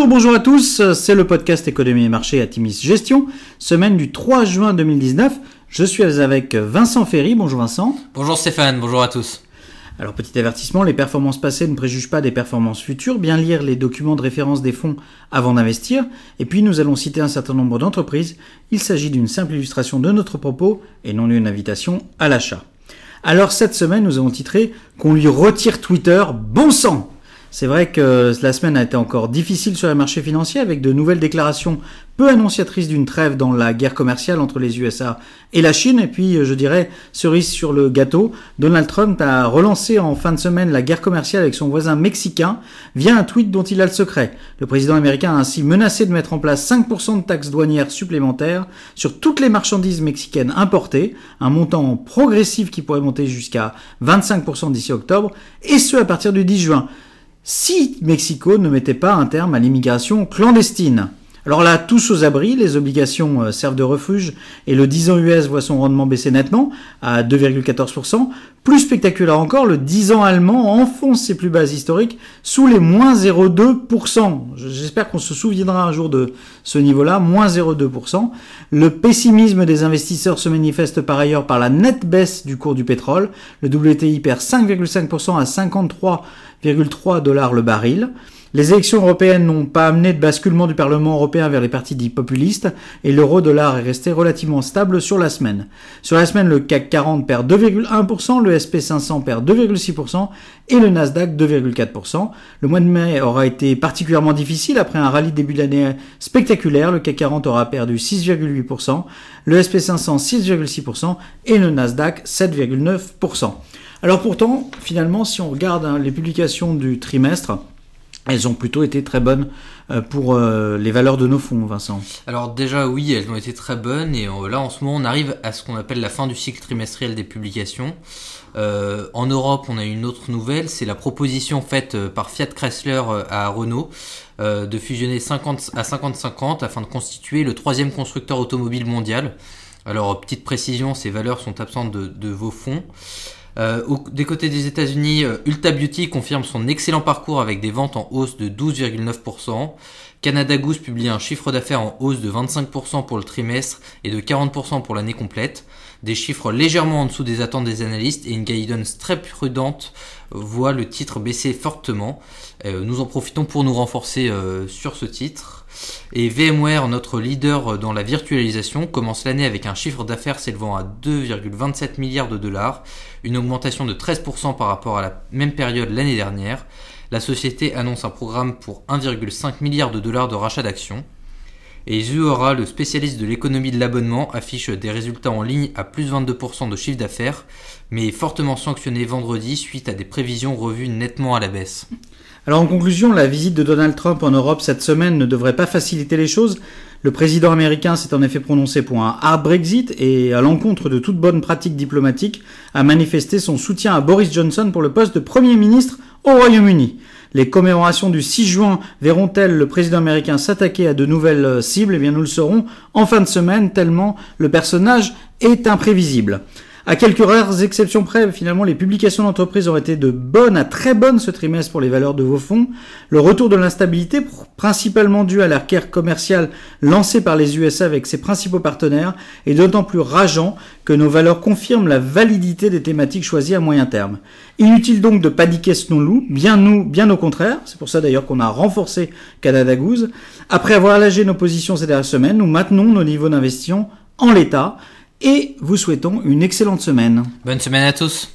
Bonjour, bonjour à tous, c'est le podcast Économie et Marché à Timis Gestion, semaine du 3 juin 2019. Je suis avec Vincent Ferry, bonjour Vincent. Bonjour Stéphane, bonjour à tous. Alors petit avertissement, les performances passées ne préjugent pas des performances futures, bien lire les documents de référence des fonds avant d'investir, et puis nous allons citer un certain nombre d'entreprises. Il s'agit d'une simple illustration de notre propos et non d'une invitation à l'achat. Alors cette semaine, nous avons titré qu'on lui retire Twitter, bon sang c'est vrai que la semaine a été encore difficile sur les marchés financiers avec de nouvelles déclarations peu annonciatrices d'une trêve dans la guerre commerciale entre les USA et la Chine. Et puis, je dirais, cerise sur le gâteau, Donald Trump a relancé en fin de semaine la guerre commerciale avec son voisin mexicain via un tweet dont il a le secret. Le président américain a ainsi menacé de mettre en place 5% de taxes douanières supplémentaires sur toutes les marchandises mexicaines importées, un montant progressif qui pourrait monter jusqu'à 25% d'ici octobre, et ce à partir du 10 juin si Mexico ne mettait pas un terme à l'immigration clandestine. Alors là, tous aux abris, les obligations euh, servent de refuge et le 10 ans US voit son rendement baisser nettement à 2,14%. Plus spectaculaire encore, le 10 ans allemand enfonce ses plus bases historiques sous les moins 0,2%. J'espère qu'on se souviendra un jour de ce niveau-là, moins 0,2%. Le pessimisme des investisseurs se manifeste par ailleurs par la nette baisse du cours du pétrole. Le WTI perd 5,5% à 53,3 dollars le baril. Les élections européennes n'ont pas amené de basculement du Parlement européen vers les partis dits populistes et l'euro-dollar est resté relativement stable sur la semaine. Sur la semaine, le CAC 40 perd 2,1%, le SP500 perd 2,6% et le Nasdaq 2,4%. Le mois de mai aura été particulièrement difficile après un rallye début d'année spectaculaire. Le CAC 40 aura perdu 6,8%, le SP500 6,6% et le Nasdaq 7,9%. Alors pourtant, finalement, si on regarde hein, les publications du trimestre, elles ont plutôt été très bonnes euh, pour euh, les valeurs de nos fonds, Vincent. Alors déjà oui, elles ont été très bonnes et euh, là en ce moment on arrive à ce qu'on appelle la fin du cycle trimestriel des publications. en Europe, on a une autre nouvelle, c'est la proposition faite par Fiat Chrysler à Renault de fusionner 50 à 50-50 afin de constituer le troisième constructeur automobile mondial. Alors petite précision, ces valeurs sont absentes de vos fonds. Euh, des côtés des États-Unis, euh, Ulta Beauty confirme son excellent parcours avec des ventes en hausse de 12,9%. Canada Goose publie un chiffre d'affaires en hausse de 25% pour le trimestre et de 40% pour l'année complète. Des chiffres légèrement en dessous des attentes des analystes et une guidance très prudente voit le titre baisser fortement. Euh, nous en profitons pour nous renforcer euh, sur ce titre. Et VMware, notre leader dans la virtualisation, commence l'année avec un chiffre d'affaires s'élevant à 2,27 milliards de dollars, une augmentation de 13% par rapport à la même période l'année dernière. La société annonce un programme pour 1,5 milliard de dollars de rachat d'actions. Et Zuora, le spécialiste de l'économie de l'abonnement, affiche des résultats en ligne à plus 22% de chiffre d'affaires, mais est fortement sanctionné vendredi suite à des prévisions revues nettement à la baisse. Alors en conclusion, la visite de Donald Trump en Europe cette semaine ne devrait pas faciliter les choses. Le président américain s'est en effet prononcé pour un hard Brexit et, à l'encontre de toute bonne pratique diplomatique, a manifesté son soutien à Boris Johnson pour le poste de Premier ministre au Royaume-Uni. Les commémorations du 6 juin verront-elles le président américain s'attaquer à de nouvelles cibles? Eh bien, nous le saurons en fin de semaine, tellement le personnage est imprévisible. À quelques rares exceptions près, finalement, les publications d'entreprises ont été de bonnes à très bonnes ce trimestre pour les valeurs de vos fonds. Le retour de l'instabilité, principalement dû à la guerre commerciale lancée par les USA avec ses principaux partenaires, est d'autant plus rageant que nos valeurs confirment la validité des thématiques choisies à moyen terme. Inutile donc de paniquer ce non-loup, bien nous, bien au contraire. C'est pour ça d'ailleurs qu'on a renforcé Canada Goose. Après avoir allégé nos positions ces dernières semaines, nous maintenons nos niveaux d'investissement en l'état et vous souhaitons une excellente semaine. Bonne semaine à tous.